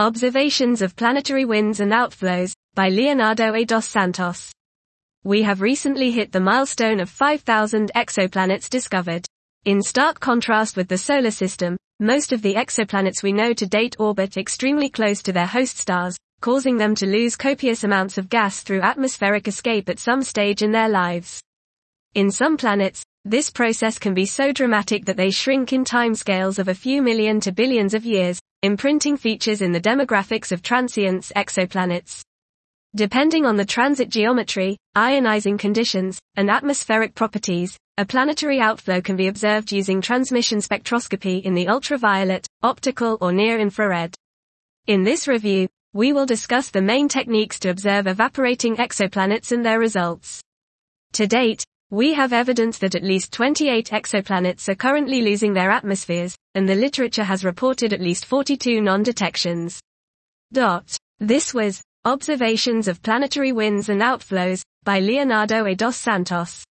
Observations of Planetary Winds and Outflows, by Leonardo A. dos Santos. We have recently hit the milestone of 5,000 exoplanets discovered. In stark contrast with the solar system, most of the exoplanets we know to date orbit extremely close to their host stars, causing them to lose copious amounts of gas through atmospheric escape at some stage in their lives. In some planets, this process can be so dramatic that they shrink in timescales of a few million to billions of years, imprinting features in the demographics of transients exoplanets. Depending on the transit geometry, ionizing conditions, and atmospheric properties, a planetary outflow can be observed using transmission spectroscopy in the ultraviolet, optical or near-infrared. In this review, we will discuss the main techniques to observe evaporating exoplanets and their results. To date, we have evidence that at least 28 exoplanets are currently losing their atmospheres, and the literature has reported at least 42 non-detections. Dot. This was Observations of Planetary Winds and Outflows by Leonardo A. dos Santos.